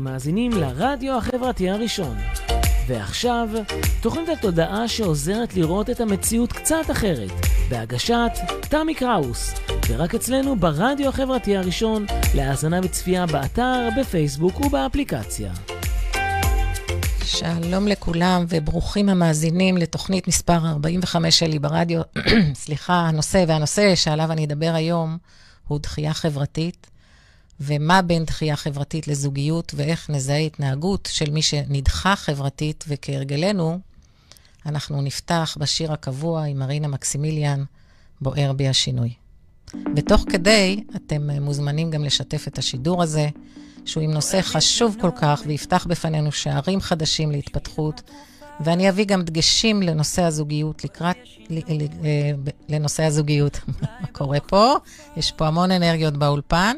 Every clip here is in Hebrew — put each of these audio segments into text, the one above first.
אתם מאזינים לרדיו החברתי הראשון. ועכשיו, תוכנית התודעה שעוזרת לראות את המציאות קצת אחרת, בהגשת תמי קראוס, ורק אצלנו ברדיו החברתי הראשון, להאזנה וצפייה באתר, בפייסבוק ובאפליקציה. שלום לכולם וברוכים המאזינים לתוכנית מספר 45 שלי ברדיו. סליחה, הנושא והנושא שעליו אני אדבר היום הוא דחייה חברתית. ומה בין דחייה חברתית לזוגיות, ואיך נזהה התנהגות של מי שנדחה חברתית, וכהרגלנו, אנחנו נפתח בשיר הקבוע עם מרינה מקסימיליאן, בוער בי השינוי. ותוך כדי, אתם מוזמנים גם לשתף את השידור הזה, שהוא עם נושא חשוב כל כך, ויפתח בפנינו שערים חדשים להתפתחות, ואני אביא גם דגשים לנושא הזוגיות, לקראת, אה, לנושא הזוגיות. מה קורה פה? יש פה המון אנרגיות באולפן.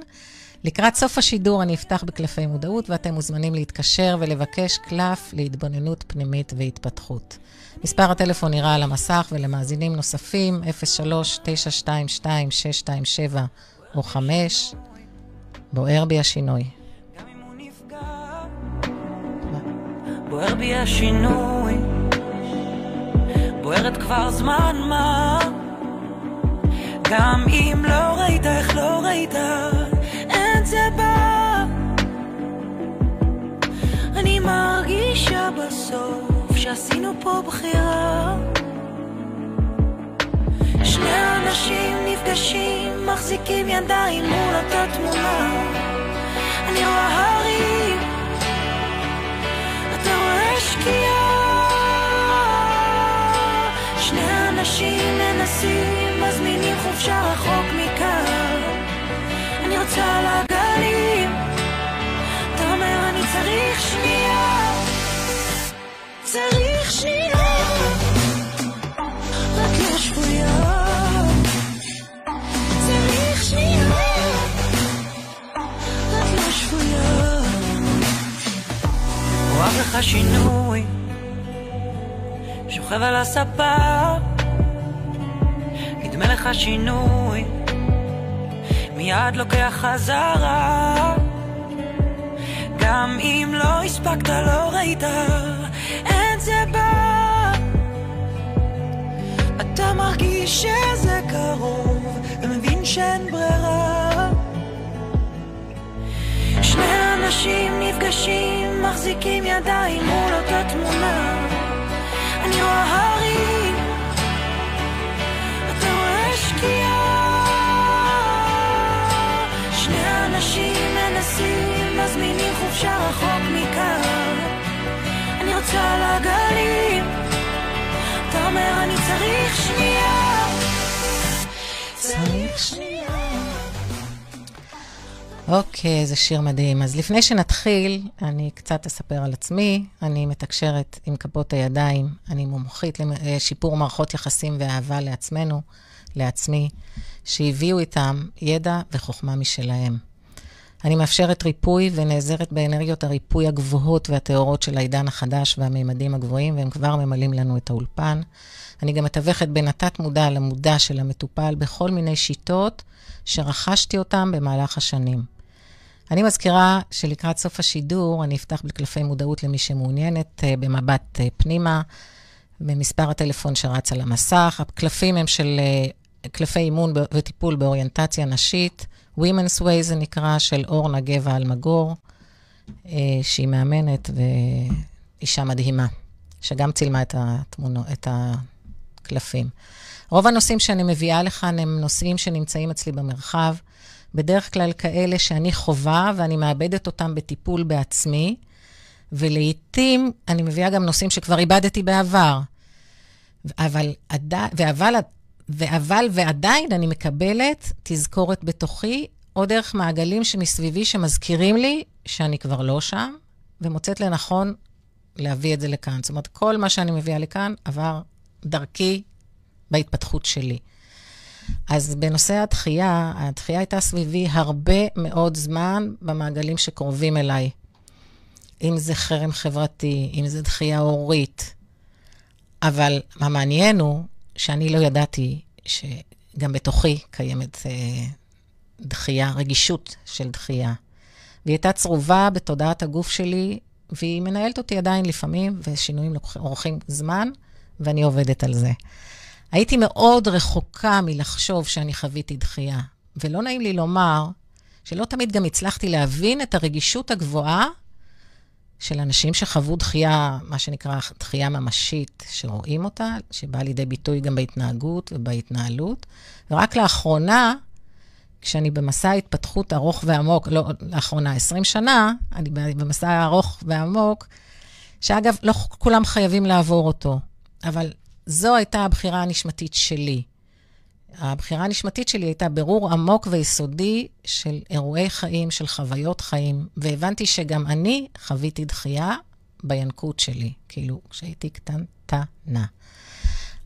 לקראת סוף השידור אני אפתח בקלפי מודעות, ואתם מוזמנים להתקשר ולבקש קלף להתבוננות פנימית והתפתחות. מספר הטלפון נראה על המסך, ולמאזינים נוספים, 03-922-627 או 5, בוער בי השינוי. בוער בי השינוי, בוערת כבר זמן מה, גם אם לא ראית איך לא ראית בא. אני מרגישה בסוף שעשינו פה בחירה. שני אנשים נפגשים, מחזיקים ידיים מול אותה תמונה. אני רואה הרים, אתה רואה שקיעה. שני אנשים מנסים, לך שינוי. שוכב על הספה. נדמה לך שינוי. מיד לוקח חזרה. גם אם לא הספקת, לא ראית. את זה בא. אתה מרגיש שזה קרוב ומבין שאין ברירה שני אנשים נפגשים, מחזיקים ידיים מול אותה תמונה אוקיי, okay, זה שיר מדהים. אז לפני שנתחיל, אני קצת אספר על עצמי. אני מתקשרת עם כפות הידיים, אני מומחית לשיפור מערכות יחסים ואהבה לעצמנו, לעצמי, שהביאו איתם ידע וחוכמה משלהם. אני מאפשרת ריפוי ונעזרת באנרגיות הריפוי הגבוהות והטהורות של העידן החדש והמימדים הגבוהים, והם כבר ממלאים לנו את האולפן. אני גם מתווכת בין התת-מודע למודע של המטופל בכל מיני שיטות שרכשתי אותן במהלך השנים. אני מזכירה שלקראת סוף השידור אני אפתח בקלפי מודעות למי שמעוניינת uh, במבט uh, פנימה, במספר הטלפון שרץ על המסך. הקלפים הם של uh, קלפי אימון וטיפול באוריינטציה נשית. Women's Way זה נקרא, של אורנה גבע אלמגור, אה, שהיא מאמנת ואישה מדהימה, שגם צילמה את התמונות, את הקלפים. רוב הנושאים שאני מביאה לכאן הם נושאים שנמצאים אצלי במרחב, בדרך כלל כאלה שאני חווה ואני מאבדת אותם בטיפול בעצמי, ולעיתים אני מביאה גם נושאים שכבר איבדתי בעבר. אבל, ואבל ואבל ועדיין אני מקבלת תזכורת בתוכי, או דרך מעגלים שמסביבי שמזכירים לי שאני כבר לא שם, ומוצאת לנכון להביא את זה לכאן. זאת אומרת, כל מה שאני מביאה לכאן עבר דרכי בהתפתחות שלי. אז בנושא הדחייה, הדחייה הייתה סביבי הרבה מאוד זמן במעגלים שקרובים אליי. אם זה חרם חברתי, אם זה דחייה הורית. אבל מה מעניין הוא שאני לא ידעתי שגם בתוכי קיימת אה, דחייה, רגישות של דחייה. והיא הייתה צרובה בתודעת הגוף שלי, והיא מנהלת אותי עדיין לפעמים, ושינויים אורחים זמן, ואני עובדת על זה. הייתי מאוד רחוקה מלחשוב שאני חוויתי דחייה, ולא נעים לי לומר שלא תמיד גם הצלחתי להבין את הרגישות הגבוהה של אנשים שחוו דחייה, מה שנקרא דחייה ממשית, שרואים אותה, שבאה לידי ביטוי גם בהתנהגות ובהתנהלות. ורק לאחרונה, כשאני במסע התפתחות ארוך ועמוק, לא לאחרונה, 20 שנה, אני במסע ארוך ועמוק, שאגב, לא כולם חייבים לעבור אותו, אבל זו הייתה הבחירה הנשמתית שלי. הבחירה הנשמתית שלי הייתה ברור עמוק ויסודי של אירועי חיים, של חוויות חיים, והבנתי שגם אני חוויתי דחייה בינקות שלי, כאילו, כשהייתי קטנטנה.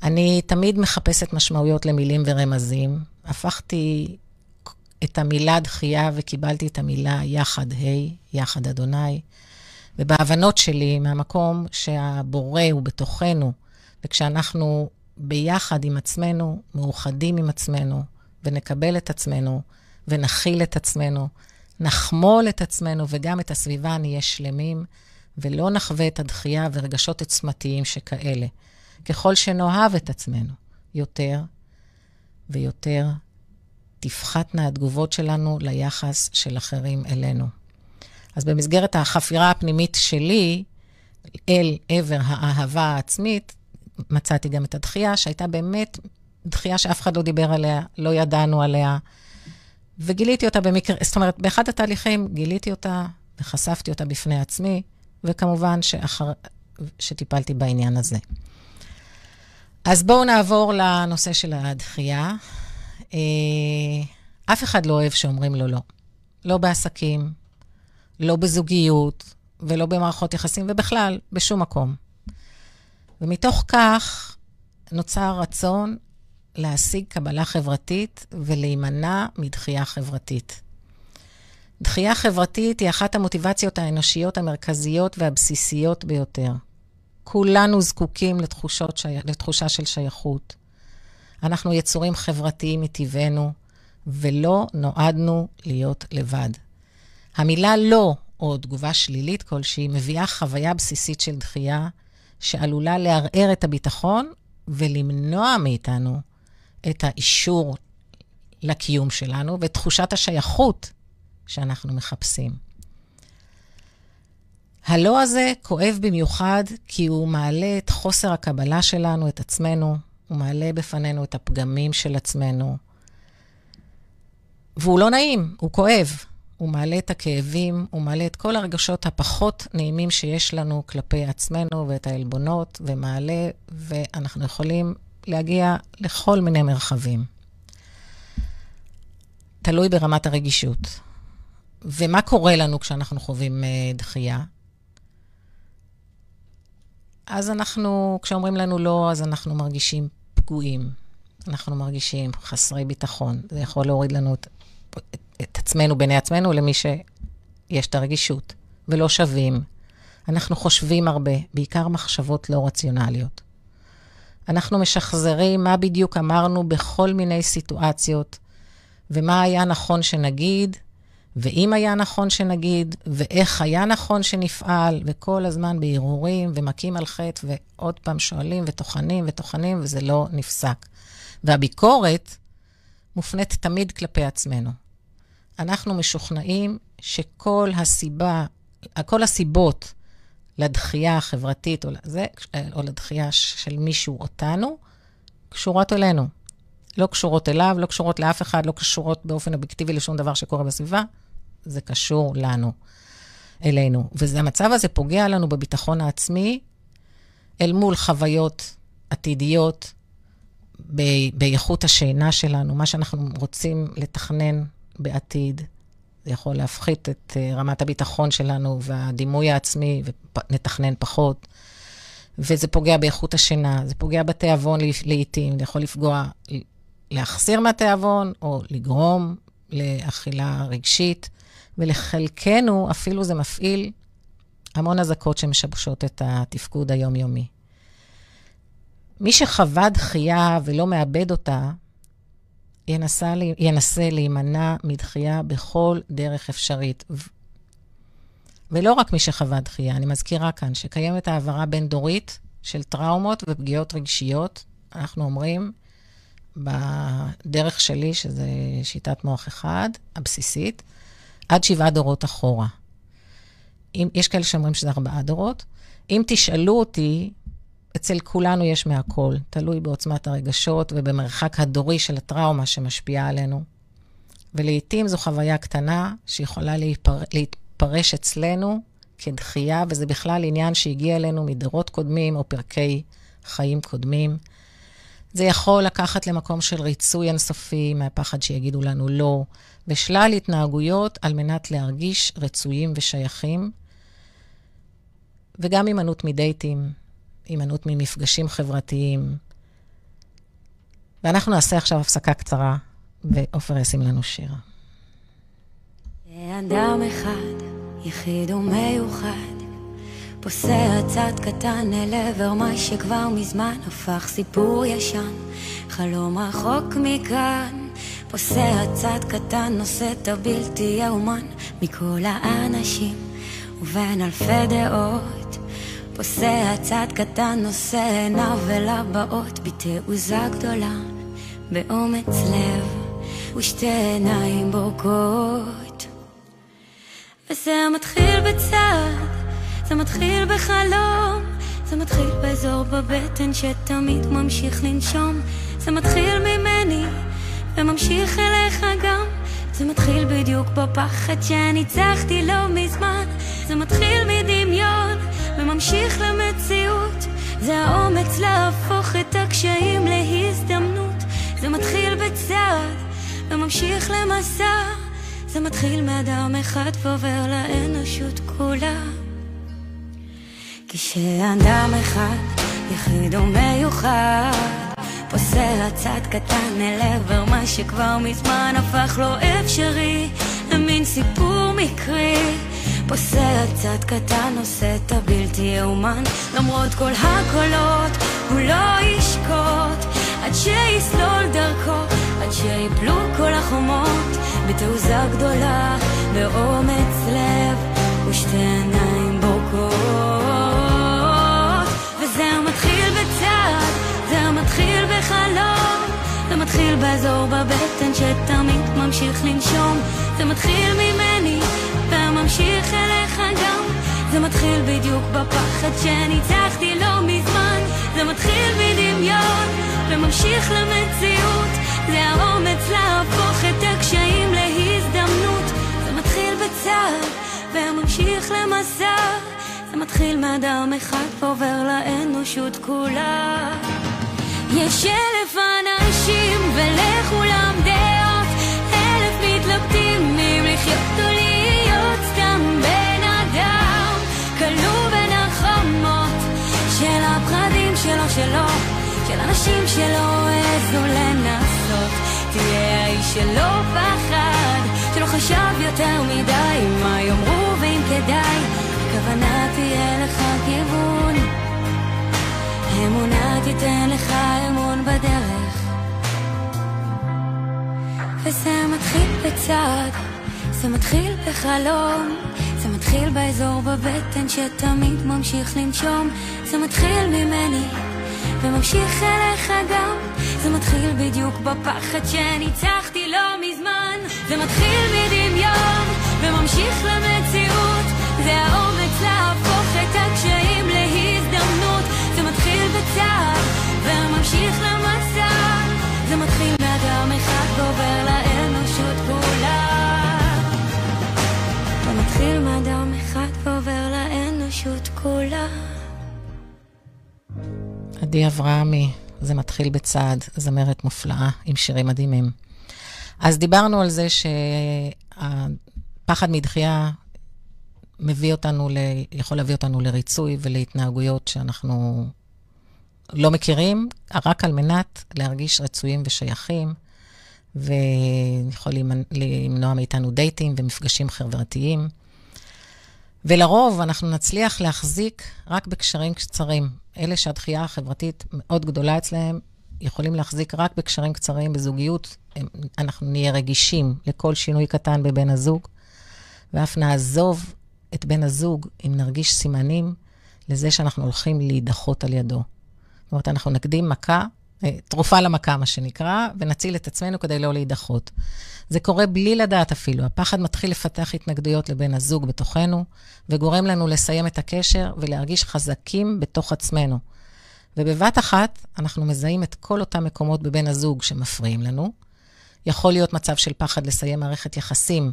אני תמיד מחפשת משמעויות למילים ורמזים. הפכתי את המילה דחייה וקיבלתי את המילה יחד, ה', יחד אדוני. ובהבנות שלי, מהמקום שהבורא הוא בתוכנו, וכשאנחנו ביחד עם עצמנו, מאוחדים עם עצמנו, ונקבל את עצמנו, ונכיל את עצמנו, נחמול את עצמנו וגם את הסביבה, נהיה שלמים, ולא נחווה את הדחייה ורגשות עוצמתיים שכאלה. ככל שנאהב את עצמנו יותר ויותר, תפחתנה התגובות שלנו ליחס של אחרים אלינו. אז במסגרת החפירה הפנימית שלי אל עבר האהבה העצמית, מצאתי גם את הדחייה, שהייתה באמת דחייה שאף אחד לא דיבר עליה, לא ידענו עליה, וגיליתי אותה במקרה, זאת אומרת, באחד התהליכים גיליתי אותה וחשפתי אותה בפני עצמי, וכמובן שאחר, שטיפלתי בעניין הזה. אז בואו נעבור לנושא של הדחייה. אה, אף אחד לא אוהב שאומרים לו לא. לא בעסקים, לא בזוגיות ולא במערכות יחסים, ובכלל, בשום מקום. ומתוך כך נוצר רצון להשיג קבלה חברתית ולהימנע מדחייה חברתית. דחייה חברתית היא אחת המוטיבציות האנושיות המרכזיות והבסיסיות ביותר. כולנו זקוקים לתחושות, לתחושה של שייכות. אנחנו יצורים חברתיים מטבענו, ולא נועדנו להיות לבד. המילה לא, או תגובה שלילית כלשהי, מביאה חוויה בסיסית של דחייה, שעלולה לערער את הביטחון ולמנוע מאיתנו את האישור לקיום שלנו ואת תחושת השייכות שאנחנו מחפשים. הלא הזה כואב במיוחד כי הוא מעלה את חוסר הקבלה שלנו, את עצמנו, הוא מעלה בפנינו את הפגמים של עצמנו. והוא לא נעים, הוא כואב. הוא מעלה את הכאבים, הוא מעלה את כל הרגשות הפחות נעימים שיש לנו כלפי עצמנו ואת העלבונות, ומעלה, ואנחנו יכולים להגיע לכל מיני מרחבים. תלוי ברמת הרגישות. ומה קורה לנו כשאנחנו חווים uh, דחייה? אז אנחנו, כשאומרים לנו לא, אז אנחנו מרגישים פגועים. אנחנו מרגישים חסרי ביטחון. זה יכול להוריד לנו את, את, את עצמנו בעיני עצמנו למי שיש את הרגישות, ולא שווים. אנחנו חושבים הרבה, בעיקר מחשבות לא רציונליות. אנחנו משחזרים מה בדיוק אמרנו בכל מיני סיטואציות, ומה היה נכון שנגיד, ואם היה נכון שנגיד, ואיך היה נכון שנפעל, וכל הזמן בהרהורים, ומכים על חטא, ועוד פעם שואלים, וטוחנים, וטוחנים, וזה לא נפסק. והביקורת מופנית תמיד כלפי עצמנו. אנחנו משוכנעים שכל הסיבה, כל הסיבות לדחייה החברתית, או, לזה, או לדחייה של מישהו אותנו, קשורות אלינו. לא קשורות אליו, לא קשורות לאף אחד, לא קשורות באופן אובייקטיבי לשום דבר שקורה בסביבה, זה קשור לנו, אלינו. והמצב הזה פוגע לנו בביטחון העצמי אל מול חוויות עתידיות, באיכות השינה שלנו, מה שאנחנו רוצים לתכנן בעתיד. זה יכול להפחית את uh, רמת הביטחון שלנו והדימוי העצמי, ונתכנן פחות. וזה פוגע באיכות השינה, זה פוגע בתיאבון לעיתים, זה יכול לפגוע, להחסיר מהתיאבון, או לגרום לאכילה רגשית, ולחלקנו אפילו זה מפעיל המון אזעקות שמשבשות את התפקוד היומיומי. מי שחווה דחייה ולא מאבד אותה, ינסה, ינסה להימנע מדחייה בכל דרך אפשרית. ולא רק מי שחווה דחייה, אני מזכירה כאן שקיימת העברה בין-דורית של טראומות ופגיעות רגשיות. אנחנו אומרים, בדרך שלי, שזה שיטת מוח אחד, הבסיסית, עד שבעה דורות אחורה. אם, יש כאלה שאומרים שזה ארבעה דורות. אם תשאלו אותי, אצל כולנו יש מהכל, תלוי בעוצמת הרגשות ובמרחק הדורי של הטראומה שמשפיעה עלינו. ולעיתים זו חוויה קטנה שיכולה להיפר... להתפרש אצלנו כדחייה, וזה בכלל עניין שהגיע אלינו מדורות קודמים או פרקי חיים קודמים. זה יכול לקחת למקום של ריצוי אינסופי, מהפחד שיגידו לנו לא, ושלל התנהגויות על מנת להרגיש רצויים ושייכים, וגם הימנעות מדייטים, הימנעות ממפגשים חברתיים. ואנחנו נעשה עכשיו הפסקה קצרה, ועופר ישים לנו שיר. אדם אחד, יחיד ומיוחד, פוסע צעד קטן אל עבר מה שכבר מזמן הפך סיפור ישן, חלום רחוק מכאן. פוסע צעד קטן, נושא את הבלתי יאומן מכל האנשים ובין אלפי דעות. פוסע צעד קטן, נושא עיניו אל הבאות בתעוזה גדולה, באומץ לב ושתי עיניים בורקות. וזה מתחיל בצעד זה מתחיל בחלום, זה מתחיל באזור בבטן שתמיד ממשיך לנשום. זה מתחיל ממני וממשיך אליך גם. זה מתחיל בדיוק בפחד שניצחתי לא מזמן. זה מתחיל מדמיון וממשיך למציאות. זה האומץ להפוך את הקשיים להזדמנות. זה מתחיל בצעד וממשיך למסע. זה מתחיל מאדם אחד ועובר לאנושות כולה. כשאדם אחד, יחיד ומיוחד, פוסע צעד קטן אל עבר מה שכבר מזמן הפך לו אפשרי, למין סיפור מקרי. פוסע צעד קטן, עושה את הבלתי יאומן, למרות כל הקולות, הוא לא ישקוט, עד שיסלול דרכו, עד שיפלו כל החומות, בתעוזה גדולה, באומץ לב, ושתי עיניים בורקות. מתחיל בחלום, זה מתחיל באזור בבטן שתמיד ממשיך לנשום, זה מתחיל ממני וממשיך אליך גם, זה מתחיל בדיוק בפחד שניצחתי לא מזמן, זה מתחיל מדמיון וממשיך למציאות, זה האומץ להפוך את הקשיים להזדמנות, זה מתחיל בצער וממשיך למסע, זה מתחיל מאדם אחד ועובר לאנושות כולה. יש אלף אנשים ולכולם דעות, אם לחיות או להיות סתם בן אדם, כלוא בין החומות של הפחדים שלו שלו, של אנשים שלא העזו לנסות. תהיה האיש שלא פחד, שלא חשב יותר מדי מה יאמרו ואם כדאי, הכוונה תהיה לך כיוון. אמונה תיתן לך אמון בצעד, זה מתחיל בחלום זה מתחיל באזור בבטן שתמיד ממשיך לנשום. זה מתחיל ממני וממשיך אליך גם. זה מתחיל בדיוק בפחד שניצחתי לא מזמן. זה מתחיל מדמיון וממשיך למציאות. זה האומץ להפוך את הקשיים להזדמנות. זה מתחיל בצער וממשיך למסע. זה מתחיל מאדם אחד ועובר לאנושות כולה עדי אברהמי, זה מתחיל בצעד, זמרת מופלאה עם שירים מדהימים. אז דיברנו על זה שהפחד מדחייה מביא אותנו, ל... יכול להביא אותנו לריצוי ולהתנהגויות שאנחנו לא מכירים, רק על מנת להרגיש רצויים ושייכים, ויכול למנוע מאיתנו דייטים ומפגשים חברתיים. ולרוב אנחנו נצליח להחזיק רק בקשרים קצרים. אלה שהדחייה החברתית מאוד גדולה אצלהם, יכולים להחזיק רק בקשרים קצרים בזוגיות. אנחנו נהיה רגישים לכל שינוי קטן בבן הזוג, ואף נעזוב את בן הזוג אם נרגיש סימנים לזה שאנחנו הולכים להידחות על ידו. זאת אומרת, אנחנו נקדים מכה, תרופה למכה, מה שנקרא, ונציל את עצמנו כדי לא להידחות. זה קורה בלי לדעת אפילו. הפחד מתחיל לפתח התנגדויות לבן הזוג בתוכנו, וגורם לנו לסיים את הקשר ולהרגיש חזקים בתוך עצמנו. ובבת אחת, אנחנו מזהים את כל אותם מקומות בבן הזוג שמפריעים לנו. יכול להיות מצב של פחד לסיים מערכת יחסים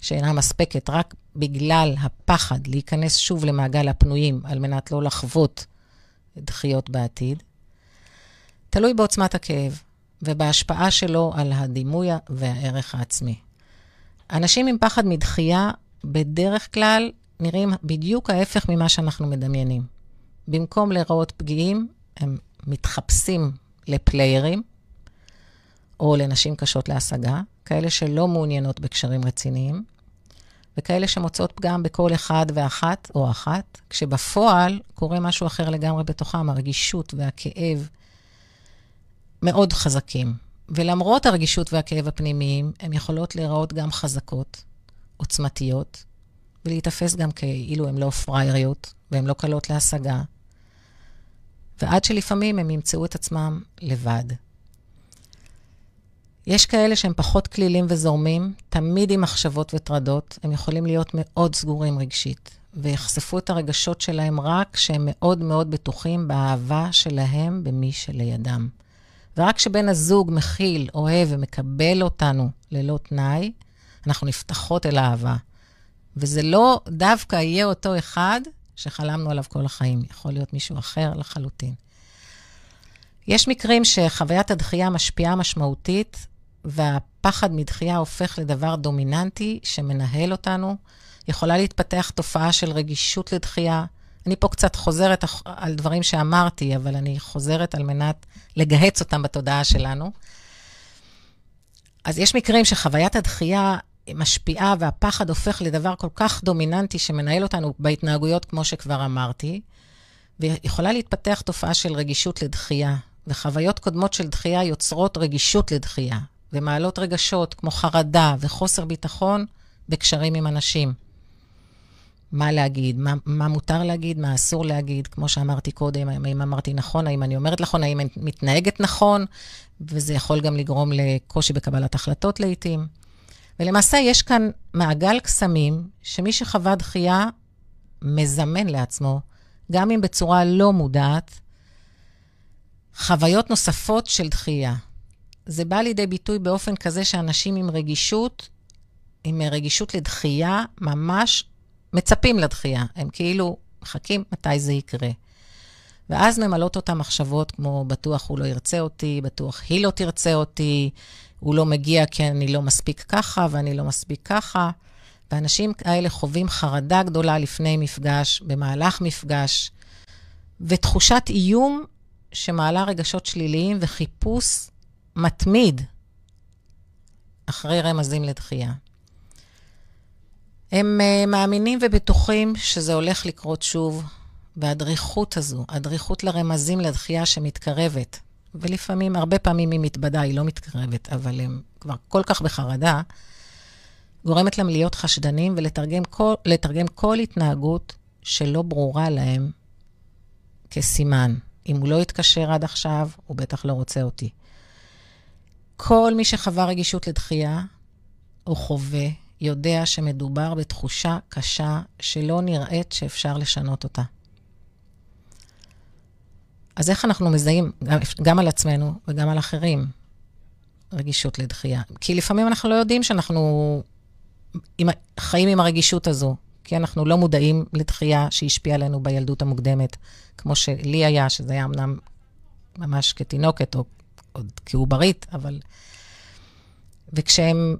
שאינה מספקת רק בגלל הפחד להיכנס שוב למעגל הפנויים על מנת לא לחוות דחיות בעתיד. תלוי בעוצמת הכאב ובהשפעה שלו על הדימוי והערך העצמי. אנשים עם פחד מדחייה בדרך כלל נראים בדיוק ההפך ממה שאנחנו מדמיינים. במקום להיראות פגיעים, הם מתחפשים לפליירים, או לנשים קשות להשגה, כאלה שלא מעוניינות בקשרים רציניים, וכאלה שמוצאות פגם בכל אחד ואחת או אחת, כשבפועל קורה משהו אחר לגמרי בתוכם, הרגישות והכאב מאוד חזקים. ולמרות הרגישות והכאב הפנימיים, הן יכולות להיראות גם חזקות, עוצמתיות, ולהיתפס גם כאילו הן לא פראייריות והן לא קלות להשגה. ועד שלפעמים הם ימצאו את עצמם לבד. יש כאלה שהם פחות כלילים וזורמים, תמיד עם מחשבות וטרדות, הם יכולים להיות מאוד סגורים רגשית, ויחשפו את הרגשות שלהם רק כשהם מאוד מאוד בטוחים באהבה שלהם במי שלידם. ורק כשבן הזוג מכיל, אוהב ומקבל אותנו ללא תנאי, אנחנו נפתחות אל האהבה. וזה לא דווקא יהיה אותו אחד שחלמנו עליו כל החיים, יכול להיות מישהו אחר לחלוטין. יש מקרים שחוויית הדחייה משפיעה משמעותית, והפחד מדחייה הופך לדבר דומיננטי שמנהל אותנו. יכולה להתפתח תופעה של רגישות לדחייה. אני פה קצת חוזרת על דברים שאמרתי, אבל אני חוזרת על מנת לגהץ אותם בתודעה שלנו. אז יש מקרים שחוויית הדחייה משפיעה והפחד הופך לדבר כל כך דומיננטי שמנהל אותנו בהתנהגויות, כמו שכבר אמרתי, ויכולה להתפתח תופעה של רגישות לדחייה, וחוויות קודמות של דחייה יוצרות רגישות לדחייה, ומעלות רגשות כמו חרדה וחוסר ביטחון בקשרים עם אנשים. מה להגיד, מה, מה מותר להגיד, מה אסור להגיד, כמו שאמרתי קודם, האם אמרתי נכון, האם אני אומרת נכון, האם אני מתנהגת נכון, וזה יכול גם לגרום לקושי בקבלת החלטות לעיתים. ולמעשה יש כאן מעגל קסמים, שמי שחווה דחייה מזמן לעצמו, גם אם בצורה לא מודעת, חוויות נוספות של דחייה. זה בא לידי ביטוי באופן כזה שאנשים עם רגישות, עם רגישות לדחייה, ממש מצפים לדחייה. הם כאילו מחכים מתי זה יקרה. ואז ממלאות אותם מחשבות כמו, בטוח הוא לא ירצה אותי, בטוח היא לא תרצה אותי, הוא לא מגיע כי אני לא מספיק ככה ואני לא מספיק ככה. ואנשים האלה חווים חרדה גדולה לפני מפגש, במהלך מפגש, ותחושת איום שמעלה רגשות שליליים וחיפוש מתמיד אחרי רמזים לדחייה. הם uh, מאמינים ובטוחים שזה הולך לקרות שוב, והדריכות הזו, הדריכות לרמזים לדחייה שמתקרבת, ולפעמים, הרבה פעמים היא מתבדה, היא לא מתקרבת, אבל הם כבר כל כך בחרדה, גורמת להם להיות חשדנים ולתרגם כל, כל התנהגות שלא ברורה להם כסימן. אם הוא לא התקשר עד עכשיו, הוא בטח לא רוצה אותי. כל מי שחווה רגישות לדחייה, או חווה, יודע שמדובר בתחושה קשה שלא נראית שאפשר לשנות אותה. אז איך אנחנו מזהים, גם, גם על עצמנו וגם על אחרים, רגישות לדחייה? כי לפעמים אנחנו לא יודעים שאנחנו עם, חיים עם הרגישות הזו, כי אנחנו לא מודעים לדחייה שהשפיעה עלינו בילדות המוקדמת, כמו שלי היה, שזה היה אמנם ממש כתינוקת או עוד כעוברית, אבל... וכשהם...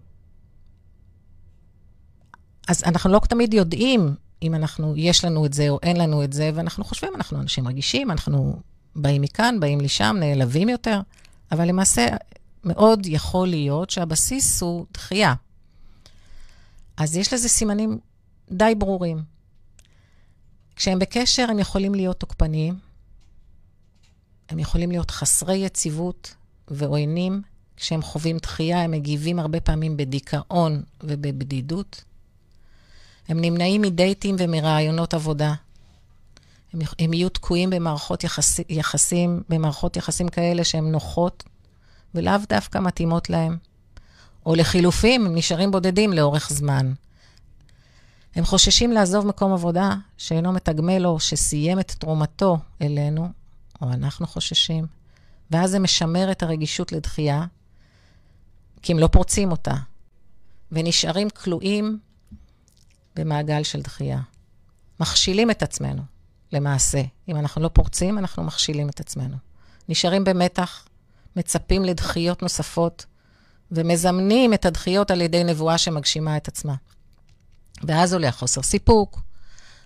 אז אנחנו לא תמיד יודעים אם אנחנו, יש לנו את זה או אין לנו את זה, ואנחנו חושבים, אנחנו אנשים רגישים, אנחנו באים מכאן, באים לשם, נעלבים יותר, אבל למעשה מאוד יכול להיות שהבסיס הוא דחייה. אז יש לזה סימנים די ברורים. כשהם בקשר, הם יכולים להיות תוקפניים, הם יכולים להיות חסרי יציבות ועוינים. כשהם חווים דחייה, הם מגיבים הרבה פעמים בדיכאון ובבדידות. הם נמנעים מדייטים ומרעיונות עבודה. הם, הם יהיו תקועים במערכות יחס, יחסים, במערכות יחסים כאלה שהן נוחות, ולאו דווקא מתאימות להם. או לחילופים, הם נשארים בודדים לאורך זמן. הם חוששים לעזוב מקום עבודה שאינו מתגמל או שסיים את תרומתו אלינו, או אנחנו חוששים, ואז זה משמר את הרגישות לדחייה, כי הם לא פורצים אותה, ונשארים כלואים במעגל של דחייה. מכשילים את עצמנו, למעשה. אם אנחנו לא פורצים, אנחנו מכשילים את עצמנו. נשארים במתח, מצפים לדחיות נוספות, ומזמנים את הדחיות על ידי נבואה שמגשימה את עצמה. ואז עולה החוסר סיפוק,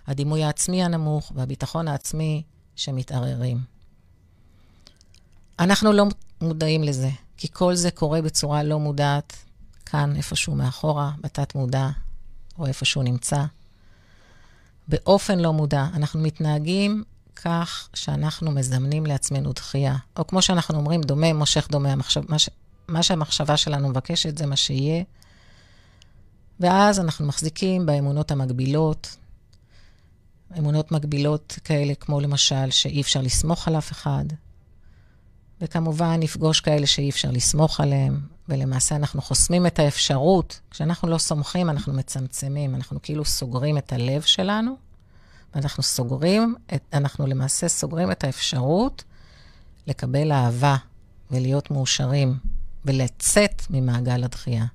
הדימוי העצמי הנמוך והביטחון העצמי שמתערערים. אנחנו לא מודעים לזה, כי כל זה קורה בצורה לא מודעת, כאן, איפשהו מאחורה, בתת-מודע, או איפשהו נמצא. באופן לא מודע, אנחנו מתנהגים כך שאנחנו מזמנים לעצמנו דחייה. או כמו שאנחנו אומרים, דומה מושך דומה. המחשב, מה, ש, מה שהמחשבה שלנו מבקשת זה מה שיהיה. ואז אנחנו מחזיקים באמונות המקבילות, אמונות מקבילות כאלה כמו למשל שאי אפשר לסמוך על אף אחד, וכמובן נפגוש כאלה שאי אפשר לסמוך עליהם, ולמעשה אנחנו חוסמים את האפשרות. כשאנחנו לא סומכים, אנחנו מצמצמים, אנחנו כאילו סוגרים את הלב שלנו, ואנחנו סוגרים, את, אנחנו למעשה סוגרים את האפשרות לקבל אהבה ולהיות מאושרים ולצאת ממעגל הדחייה.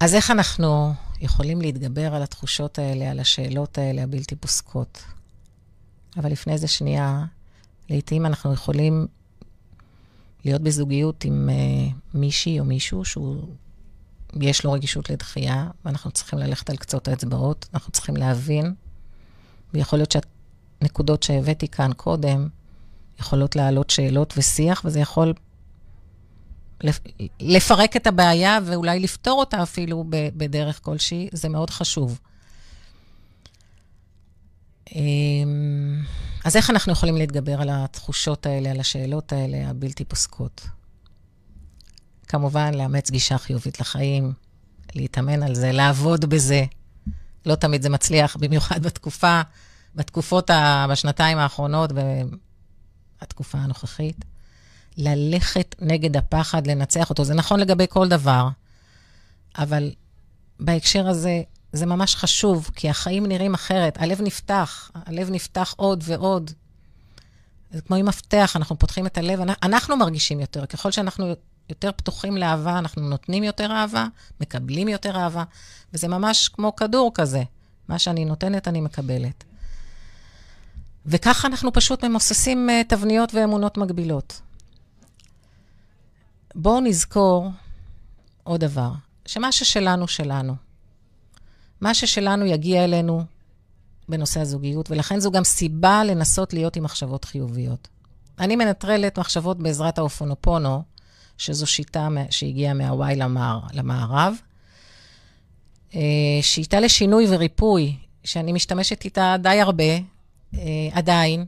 אז איך אנחנו יכולים להתגבר על התחושות האלה, על השאלות האלה הבלתי פוסקות? אבל לפני זה שנייה, לעתים אנחנו יכולים להיות בזוגיות עם uh, מישהי או מישהו שהוא, יש לו רגישות לדחייה, ואנחנו צריכים ללכת על קצות האצבעות, אנחנו צריכים להבין, ויכול להיות שהנקודות שהבאתי כאן קודם יכולות להעלות שאלות ושיח, וזה יכול לפרק את הבעיה ואולי לפתור אותה אפילו בדרך כלשהי, זה מאוד חשוב. אמ, אז איך אנחנו יכולים להתגבר על התחושות האלה, על השאלות האלה הבלתי פוסקות? כמובן, לאמץ גישה חיובית לחיים, להתאמן על זה, לעבוד בזה. לא תמיד זה מצליח, במיוחד בתקופה, בתקופות, ה, בשנתיים האחרונות ובתקופה הנוכחית. ללכת נגד הפחד, לנצח אותו. זה נכון לגבי כל דבר, אבל בהקשר הזה, זה ממש חשוב, כי החיים נראים אחרת. הלב נפתח, הלב נפתח עוד ועוד. זה כמו עם מפתח, אנחנו פותחים את הלב, אנחנו מרגישים יותר. ככל שאנחנו יותר פתוחים לאהבה, אנחנו נותנים יותר אהבה, מקבלים יותר אהבה, וזה ממש כמו כדור כזה. מה שאני נותנת, אני מקבלת. וככה אנחנו פשוט ממוססים אה, תבניות ואמונות מגבילות. בואו נזכור עוד דבר, שמה ששלנו, שלנו. מה ששלנו יגיע אלינו בנושא הזוגיות, ולכן זו גם סיבה לנסות להיות עם מחשבות חיוביות. אני מנטרלת מחשבות בעזרת האופונופונו, שזו שיטה שהגיעה מהוואי למער, למערב, אה, שיטה לשינוי וריפוי, שאני משתמשת איתה די הרבה, אה, עדיין.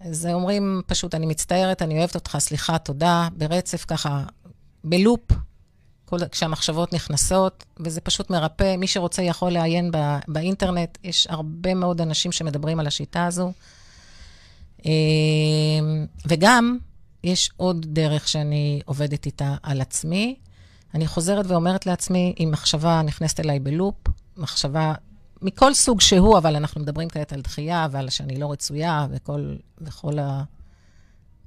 אז אומרים פשוט, אני מצטערת, אני אוהבת אותך, סליחה, תודה, ברצף ככה, בלופ, כל, כשהמחשבות נכנסות, וזה פשוט מרפא. מי שרוצה יכול לעיין בא, באינטרנט, יש הרבה מאוד אנשים שמדברים על השיטה הזו. אמ, וגם, יש עוד דרך שאני עובדת איתה על עצמי. אני חוזרת ואומרת לעצמי, אם מחשבה נכנסת אליי בלופ, מחשבה מכל סוג שהוא, אבל אנחנו מדברים כעת על דחייה ועל שאני לא רצויה וכל, וכל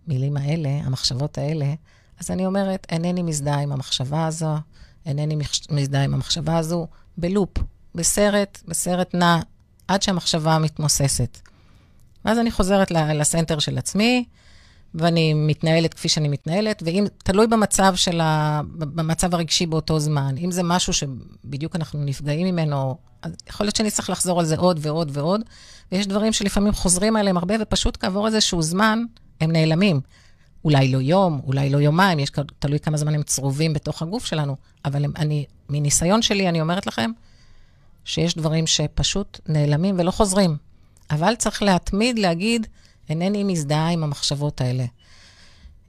המילים האלה, המחשבות האלה, אז אני אומרת, אינני מזדהה עם המחשבה הזו, אינני מזדהה עם המחשבה הזו, בלופ, בסרט, בסרט נע, עד שהמחשבה מתמוססת. ואז אני חוזרת לסנטר של עצמי, ואני מתנהלת כפי שאני מתנהלת, ואם, תלוי במצב של ה... במצב הרגשי באותו זמן. אם זה משהו שבדיוק אנחנו נפגעים ממנו, אז יכול להיות שאני צריך לחזור על זה עוד ועוד ועוד, ויש דברים שלפעמים חוזרים עליהם הרבה, ופשוט כעבור איזשהו זמן, הם נעלמים. אולי לא יום, אולי לא יומיים, יש תלוי כמה זמן הם צרובים בתוך הגוף שלנו, אבל הם, אני, מניסיון שלי, אני אומרת לכם, שיש דברים שפשוט נעלמים ולא חוזרים. אבל צריך להתמיד להגיד, אינני מזדהה עם המחשבות האלה.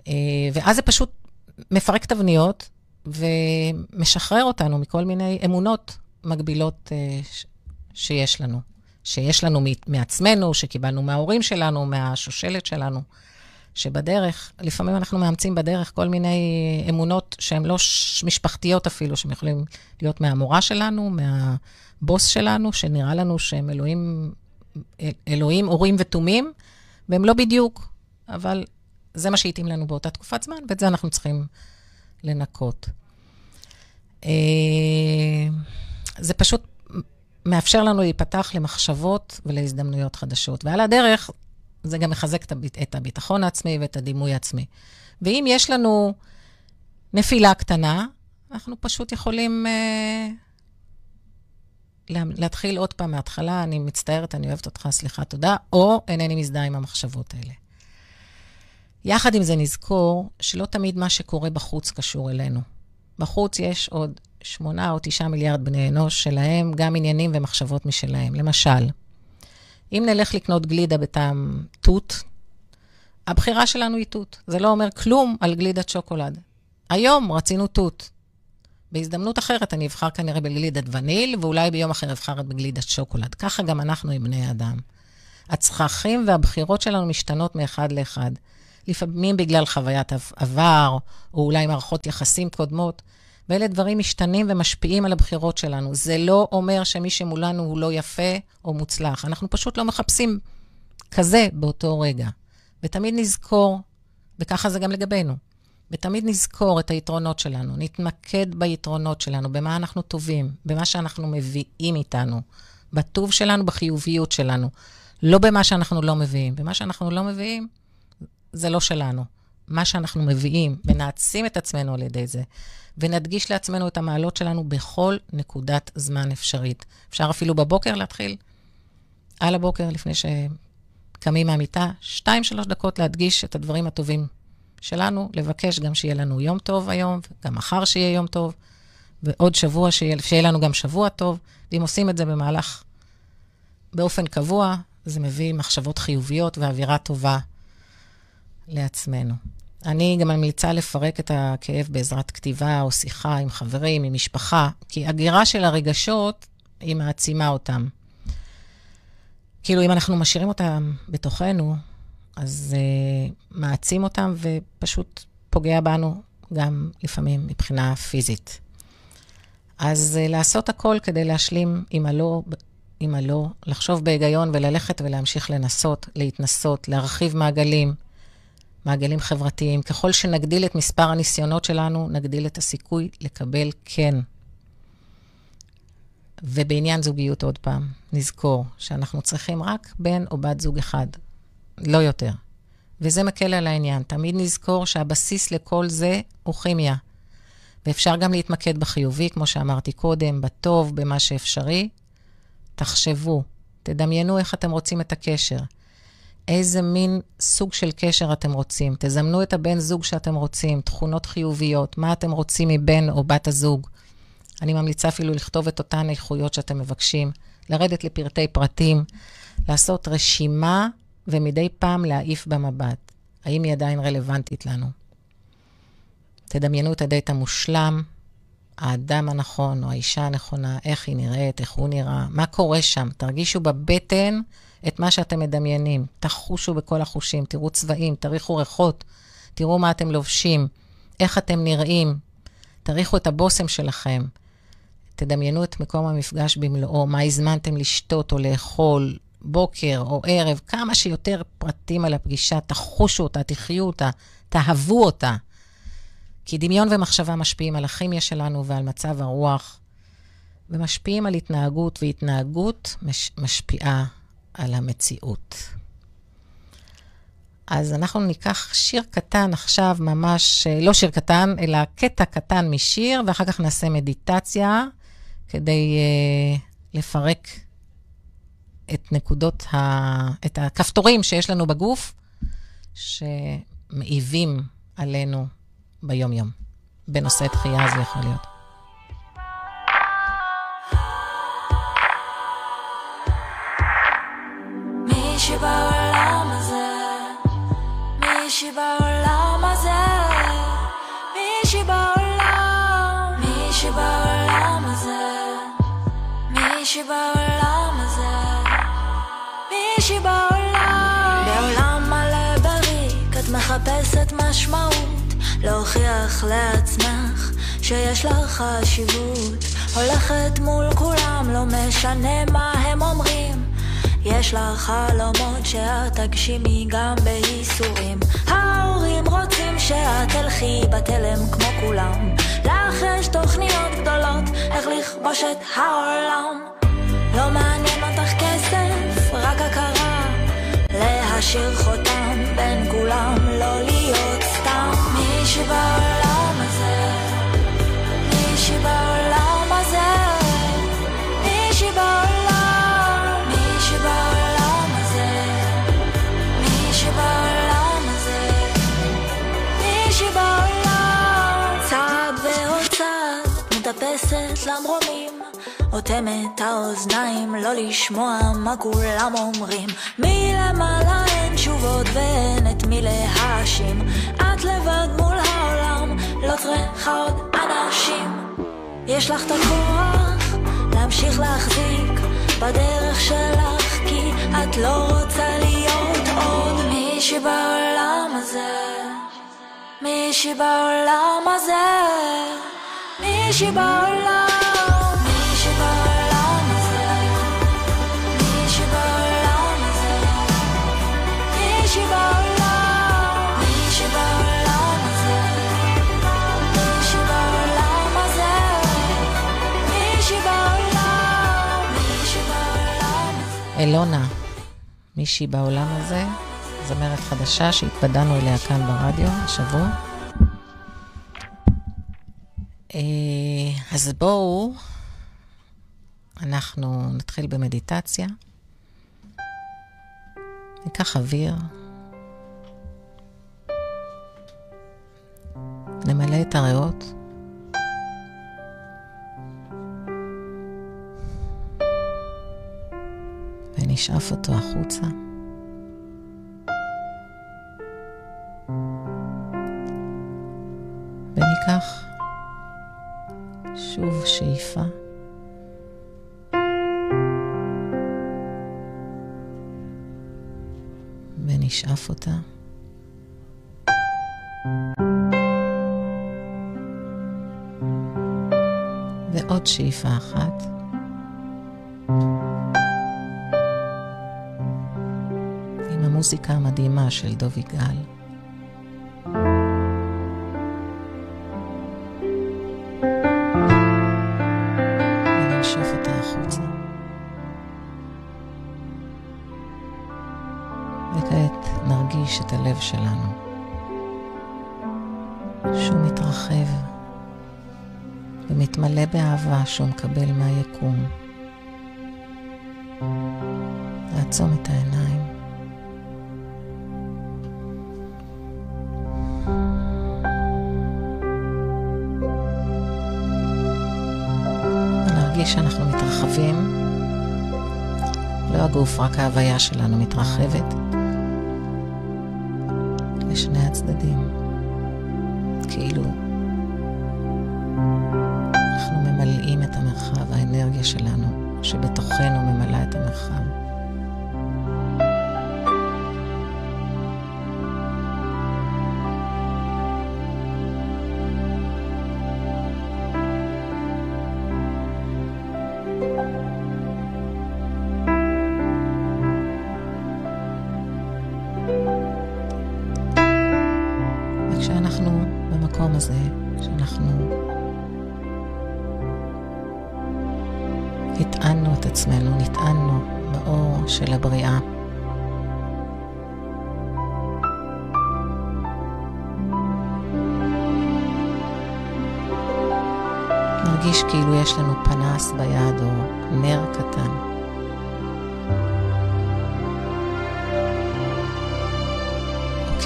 אה, ואז זה פשוט מפרק תבניות, ומשחרר אותנו מכל מיני אמונות מגבילות אה, שיש לנו. שיש לנו מעצמנו, שקיבלנו מההורים שלנו, מהשושלת שלנו, שבדרך, לפעמים אנחנו מאמצים בדרך כל מיני אמונות שהן לא משפחתיות אפילו, שהן יכולים להיות מהמורה שלנו, מהבוס שלנו, שנראה לנו שהם אלוהים, אלוהים אורים ותומים, והם לא בדיוק, אבל זה מה שהתאים לנו באותה תקופת זמן, ואת זה אנחנו צריכים לנקות. אה, זה פשוט מאפשר לנו להיפתח למחשבות ולהזדמנויות חדשות. ועל הדרך, זה גם מחזק את הביטחון העצמי ואת הדימוי העצמי. ואם יש לנו נפילה קטנה, אנחנו פשוט יכולים uh, להתחיל עוד פעם מההתחלה, אני מצטערת, אני אוהבת אותך, סליחה, תודה, או אינני מזדהה עם המחשבות האלה. יחד עם זה נזכור שלא תמיד מה שקורה בחוץ קשור אלינו. בחוץ יש עוד שמונה או תשעה מיליארד בני אנוש שלהם גם עניינים ומחשבות משלהם. למשל, אם נלך לקנות גלידה בטעם תות, הבחירה שלנו היא תות. זה לא אומר כלום על גלידת שוקולד. היום רצינו תות. בהזדמנות אחרת אני אבחר כנראה בגלידת וניל, ואולי ביום אחר אבחר בגלידת שוקולד. ככה גם אנחנו עם בני אדם. הצרכים והבחירות שלנו משתנות מאחד לאחד. לפעמים בגלל חוויית עבר, או אולי מערכות יחסים קודמות. ואלה דברים משתנים ומשפיעים על הבחירות שלנו. זה לא אומר שמי שמולנו הוא לא יפה או מוצלח. אנחנו פשוט לא מחפשים כזה באותו רגע. ותמיד נזכור, וככה זה גם לגבינו, ותמיד נזכור את היתרונות שלנו, נתמקד ביתרונות שלנו, במה אנחנו טובים, במה שאנחנו מביאים איתנו, בטוב שלנו, בחיוביות שלנו, לא במה שאנחנו לא מביאים. במה שאנחנו לא מביאים, זה לא שלנו. מה שאנחנו מביאים, ונעצים את עצמנו על ידי זה, ונדגיש לעצמנו את המעלות שלנו בכל נקודת זמן אפשרית. אפשר אפילו בבוקר להתחיל, על הבוקר, לפני שקמים מהמיטה, שתיים, שלוש דקות להדגיש את הדברים הטובים שלנו, לבקש גם שיהיה לנו יום טוב היום, גם מחר שיהיה יום טוב, ועוד שבוע, שיהיה, שיהיה לנו גם שבוע טוב. ואם עושים את זה במהלך, באופן קבוע, זה מביא מחשבות חיוביות ואווירה טובה לעצמנו. אני גם ממליצה לפרק את הכאב בעזרת כתיבה או שיחה עם חברים, עם משפחה, כי הגירה של הרגשות, היא מעצימה אותם. כאילו, אם אנחנו משאירים אותם בתוכנו, אז זה uh, מעצים אותם ופשוט פוגע בנו גם לפעמים מבחינה פיזית. אז uh, לעשות הכל כדי להשלים עם הלא, עם הלא, לחשוב בהיגיון וללכת ולהמשיך לנסות, להתנסות, להרחיב מעגלים, מעגלים חברתיים. ככל שנגדיל את מספר הניסיונות שלנו, נגדיל את הסיכוי לקבל כן. ובעניין זוגיות, עוד פעם, נזכור שאנחנו צריכים רק בן או בת זוג אחד, לא יותר. וזה מקל על העניין. תמיד נזכור שהבסיס לכל זה הוא כימיה. ואפשר גם להתמקד בחיובי, כמו שאמרתי קודם, בטוב, במה שאפשרי. תחשבו, תדמיינו איך אתם רוצים את הקשר. איזה מין סוג של קשר אתם רוצים. תזמנו את הבן זוג שאתם רוצים, תכונות חיוביות, מה אתם רוצים מבן או בת הזוג. אני ממליצה אפילו לכתוב את אותן איכויות שאתם מבקשים, לרדת לפרטי פרטים, לעשות רשימה ומדי פעם להעיף במבט. האם היא עדיין רלוונטית לנו? תדמיינו את הדייט המושלם, האדם הנכון או האישה הנכונה, איך היא נראית, איך הוא נראה, מה קורה שם. תרגישו בבטן את מה שאתם מדמיינים. תחושו בכל החושים, תראו צבעים, תריחו ריחות, תראו מה אתם לובשים, איך אתם נראים, תריחו את הבושם שלכם. תדמיינו את מקום המפגש במלואו, מה הזמנתם לשתות או לאכול, בוקר או ערב, כמה שיותר פרטים על הפגישה, תחושו אותה, תחיו אותה, תאהבו אותה. כי דמיון ומחשבה משפיעים על הכימיה שלנו ועל מצב הרוח, ומשפיעים על התנהגות, והתנהגות מש, משפיעה על המציאות. אז אנחנו ניקח שיר קטן עכשיו, ממש, לא שיר קטן, אלא קטע קטן משיר, ואחר כך נעשה מדיטציה כדי uh, לפרק את נקודות, ה... את הכפתורים שיש לנו בגוף, שמעיבים עלינו ביום-יום. בנושא דחייה זה יכול להיות. שבא עולם הזה, מי שבא עולם, מי שבא עולם הזה, מי שבא עולם הזה, מי שבא עולם. בעולם מלא בריק את מחפשת משמעות, להוכיח לעצמך שיש לך חשיבות. הולכת מול כולם, לא משנה מה הם אומרים. יש לך חלומות שאת תגשימי גם בייסורים ההורים רוצים שאת תלכי בתלם כמו כולם. לך יש תוכניות גדולות, איך לכבוש את העולם. לא מעניין אותך כסף, רק הכרה. להשאיר חותם בין כולם, לא להיות סתם מישהי בעולם הזה. מישהי בעולם הזה. מטפסת למרומים. אוטמת האוזניים לא לשמוע מה כולם אומרים. מלמעלה אין תשובות ואין את מי להאשים. את לבד מול העולם, לא צריכה עוד אנשים. יש לך את הכוח להמשיך להחזיק בדרך שלך כי את לא רוצה להיות עוד מישהי בעולם הזה. מישהי בעולם הזה מישהי בעולם מישהי בעולם הזה מישהי בעולם הזה מישהי בעולם מישהי בעולם הזה מישהי בעולם הזה מישהי בעולם מישהי בעולם הזה אלונה, מישהי בעולם הזה, זמרת חדשה שהתוודענו אליה כאן ברדיו השבוע. אה, אז בואו, אנחנו נתחיל במדיטציה. ניקח אוויר. נמלא את הריאות. ונשאף אותו החוצה. וניקח שוב שאיפה. ונשאף אותה. ועוד שאיפה אחת. עם המוזיקה המדהימה של דוב יגאל. וכעת נרגיש את הלב שלנו, שהוא מתרחב ומתמלא באהבה שהוא מקבל מהיקום. לעצום את העיניים. ונרגיש שאנחנו מתרחבים. לא הגוף, רק ההוויה שלנו מתרחבת לשני הצדדים. כאילו אנחנו ממלאים את המרחב, האנרגיה שלנו שבתוכנו ממלאה את המרחב.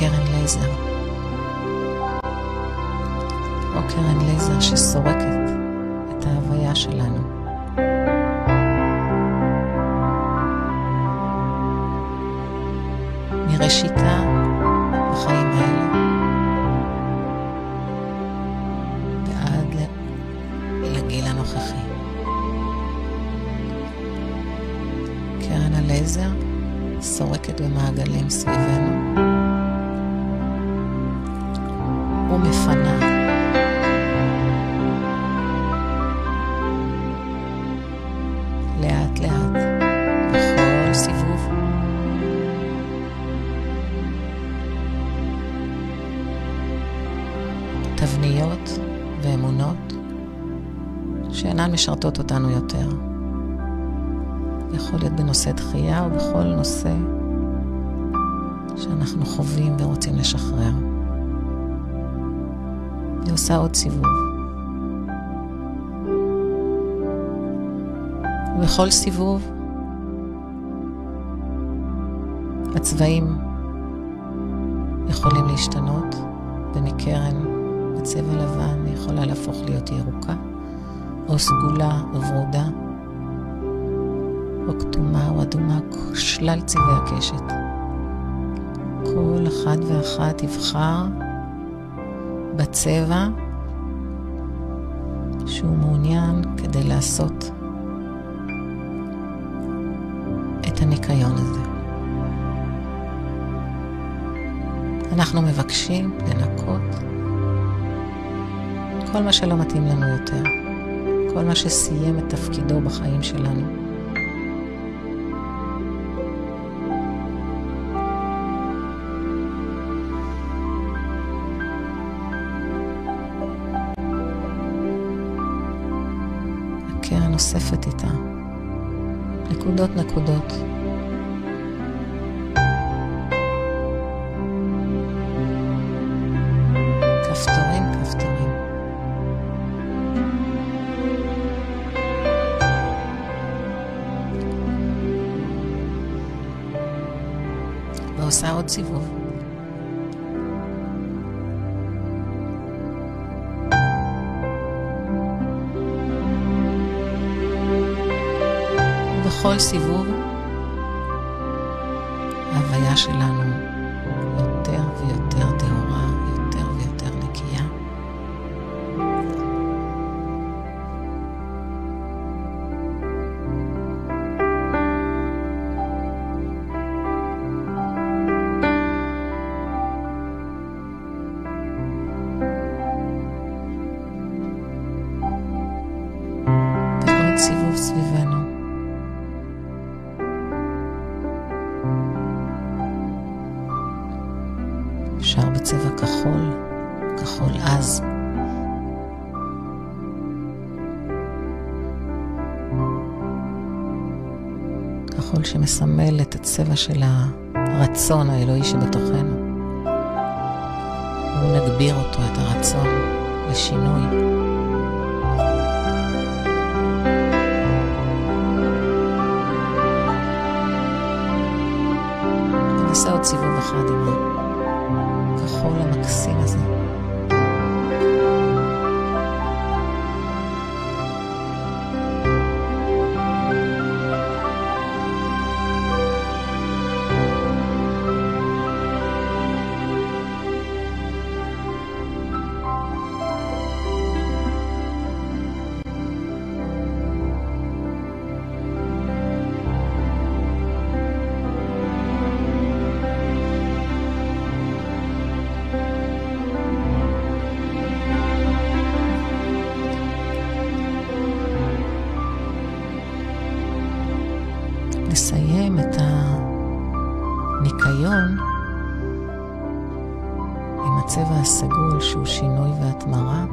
קרן לייזר. או קרן לייזר שסורקת את ההוויה שלנו. מראשיתה בחיים האלה ועד לגיל הנוכחי. הגזר סורקת במעגלים סביבנו ומפנה. לאט לאט, בכל סיבוב. תבניות ואמונות שאינן משרתות אותנו יותר. יכול להיות בנושא דחייה או בכל נושא שאנחנו חווים ורוצים לשחרר. עושה עוד סיבוב. ובכל סיבוב הצבעים יכולים להשתנות, ומקרן בצבע לבן יכולה להפוך להיות ירוקה, או סגולה או ורודה, או כתומה או אדומה, שלל צבעי הקשת. כל אחד ואחת יבחר בצבע שהוא מעוניין כדי לעשות את הניקיון הזה. אנחנו מבקשים לנקות כל מה שלא מתאים לנו יותר, כל מה שסיים את תפקידו בחיים שלנו. נוספת איתה, נקודות נקודות. כפתורים עוד סיבוב. בכל סיבוב, ההוויה שלנו יותר ויותר טהורה, יותר ויותר נקייה. ועוד סיבוב סביבנו. שמסמל את הצבע של הרצון האלוהי שבתוכנו. ונגביר אותו, את הרצון לשינוי. נעשה עוד סיבוב אחד עם הכחול הצבע הסגול שהוא שינוי והתמרה.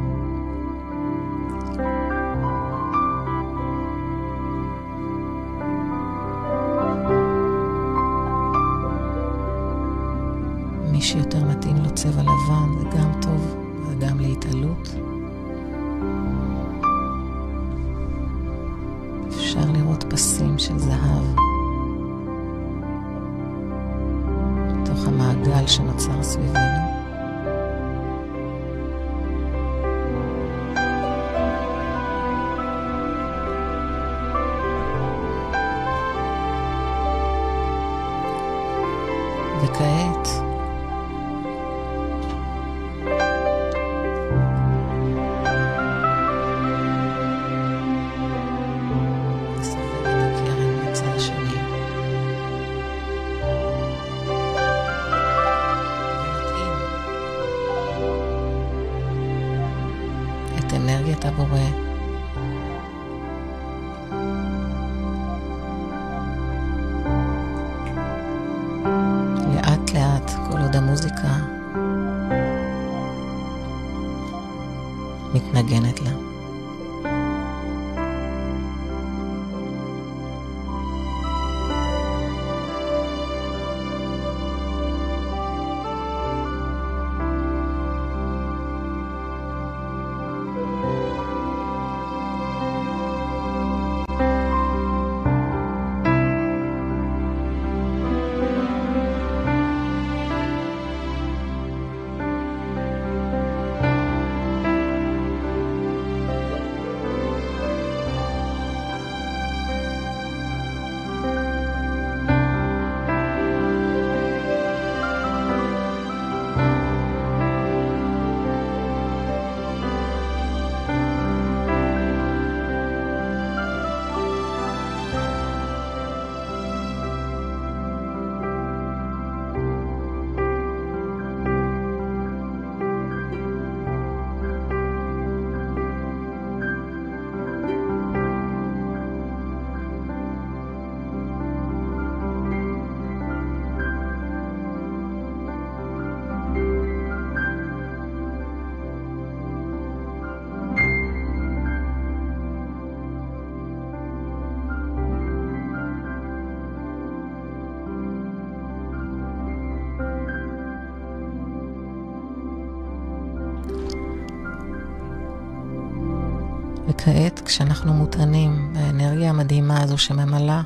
וכעת, כשאנחנו מוטענים באנרגיה המדהימה הזו שממלאה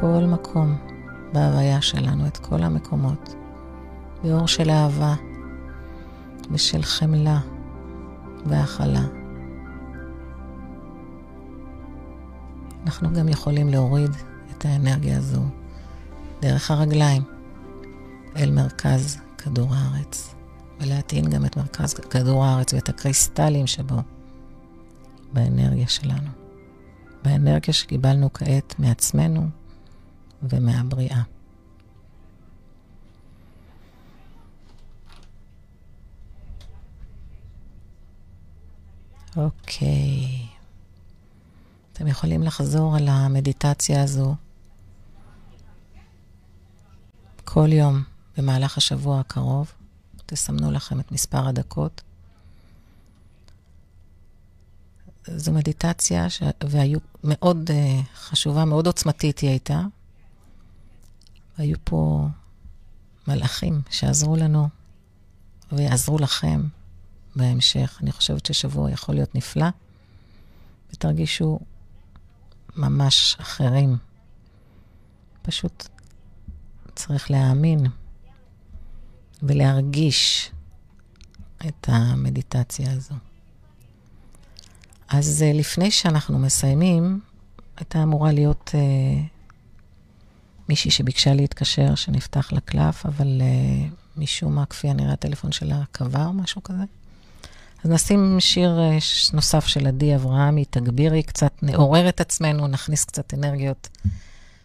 כל מקום בהוויה שלנו, את כל המקומות, באור של אהבה ושל חמלה והכלה. אנחנו גם יכולים להוריד את האנרגיה הזו דרך הרגליים אל מרכז כדור הארץ, ולהטעין גם את מרכז כדור הארץ ואת הקריסטלים שבו. באנרגיה שלנו, באנרגיה שקיבלנו כעת מעצמנו ומהבריאה. אוקיי. אתם יכולים לחזור על המדיטציה הזו כל יום במהלך השבוע הקרוב. תסמנו לכם את מספר הדקות. זו מדיטציה, ש... והיו מאוד uh, חשובה, מאוד עוצמתית היא הייתה. היו פה מלאכים שעזרו לנו ויעזרו לכם בהמשך. אני חושבת ששבוע יכול להיות נפלא, ותרגישו ממש אחרים. פשוט צריך להאמין ולהרגיש את המדיטציה הזו. אז uh, לפני שאנחנו מסיימים, הייתה אמורה להיות uh, מישהי שביקשה להתקשר, שנפתח לה קלף, אבל uh, משום מה, כפי הנראה, הטלפון שלה קבע או משהו כזה. אז נשים שיר uh, נוסף של עדי אברהמי, תגבירי קצת, נעורר את עצמנו, נכניס קצת אנרגיות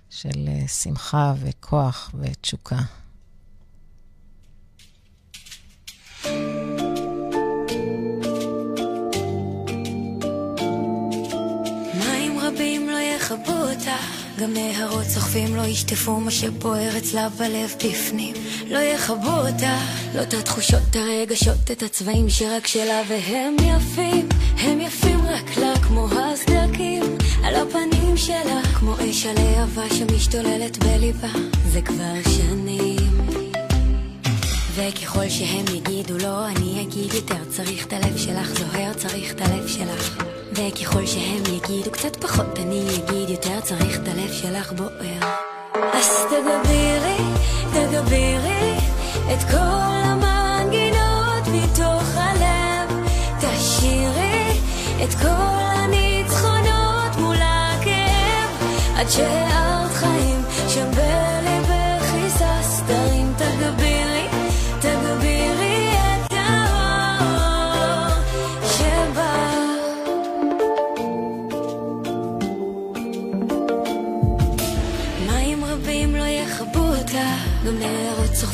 של uh, שמחה וכוח ותשוקה. גם נהרות סוחפים לא ישטפו מה שבוער אצלה בלב בפנים. לא יכבו אותה לא את התחושות, הרגשות, את הצבעים שרק שלה והם יפים הם יפים רק לה כמו הסדקים על הפנים שלה כמו אש הלהבה שמשתוללת בליבה. זה כבר שנים. וככל שהם יגידו לא, אני אגיד יותר צריך את הלב שלך זוהר, צריך את הלב שלך וככל שהם יגידו קצת פחות, אני אגיד יותר, צריך את הלב שלך בוער. אז תגבירי, תגבירי את כל המנגינות מתוך הלב. תשאירי את כל הניצחונות מול הכאב, עד שהארת חיים שם בלבך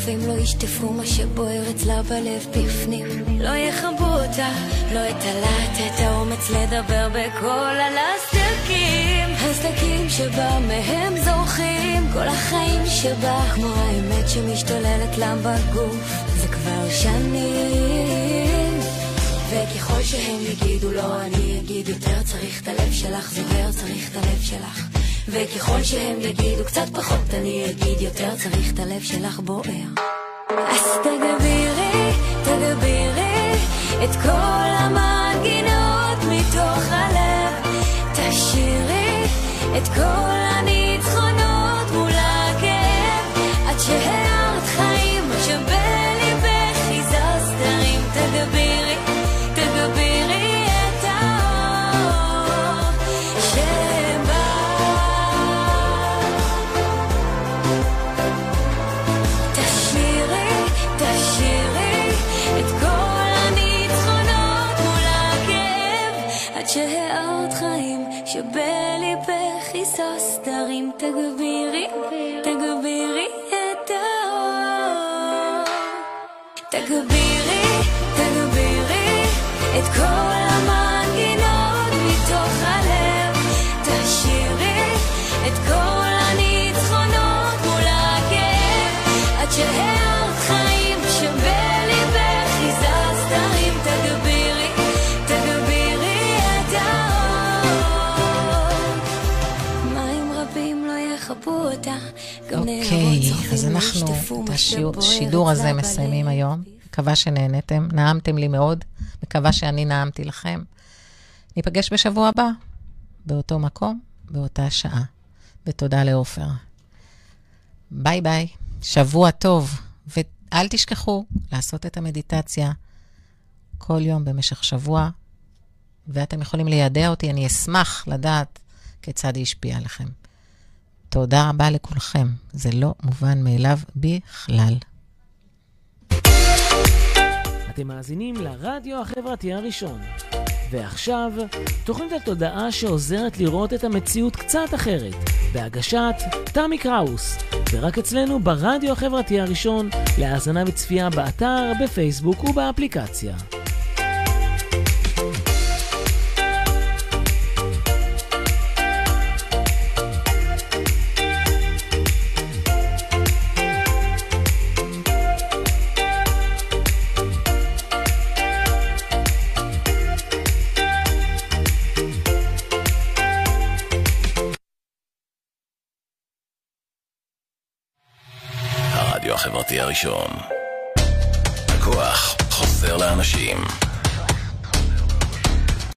סוחפים לא ישטפו מה שבוער אצלה בלב בפנים. לא יכבו אותה, לא את הלהט, את האומץ לדבר בקול על הסדקים. הסדקים שבה מהם זורחים, כל החיים שבה, כמו האמת שמשתוללת לה בגוף, זה כבר שנים. וככל שהם יגידו לא, אני אגיד יותר, צריך את הלב שלך, זוהר, צריך את הלב שלך. וככל שהם יגידו קצת פחות, אני אגיד יותר, צריך את הלב שלך בוער. אז תגבירי, תגבירי את כל המנגינות מתוך הלב. תשאירי את כל הניצחונות תגבירי, תגבירי את כל המנגינות מתוך הלב. תשאירי את כל אוקיי, אז אנחנו את השידור הזה מסיימים. היום. מקווה שנהנתם, נעמתם לי מאוד, מקווה שאני נעמתי לכם. ניפגש בשבוע הבא, באותו מקום, באותה שעה. ותודה לעופר. ביי ביי, שבוע טוב, ואל תשכחו לעשות את המדיטציה כל יום במשך שבוע, ואתם יכולים לידע אותי, אני אשמח לדעת כיצד היא השפיעה עליכם. תודה רבה לכולכם, זה לא מובן מאליו בכלל. אתם מאזינים לרדיו החברתי הראשון. ועכשיו, תוכנית התודעה שעוזרת לראות את המציאות קצת אחרת, בהגשת תמי קראוס, ורק אצלנו ברדיו החברתי הראשון, להאזנה וצפייה באתר, בפייסבוק ובאפליקציה. החברתי הראשון. הכוח חוזר לאנשים.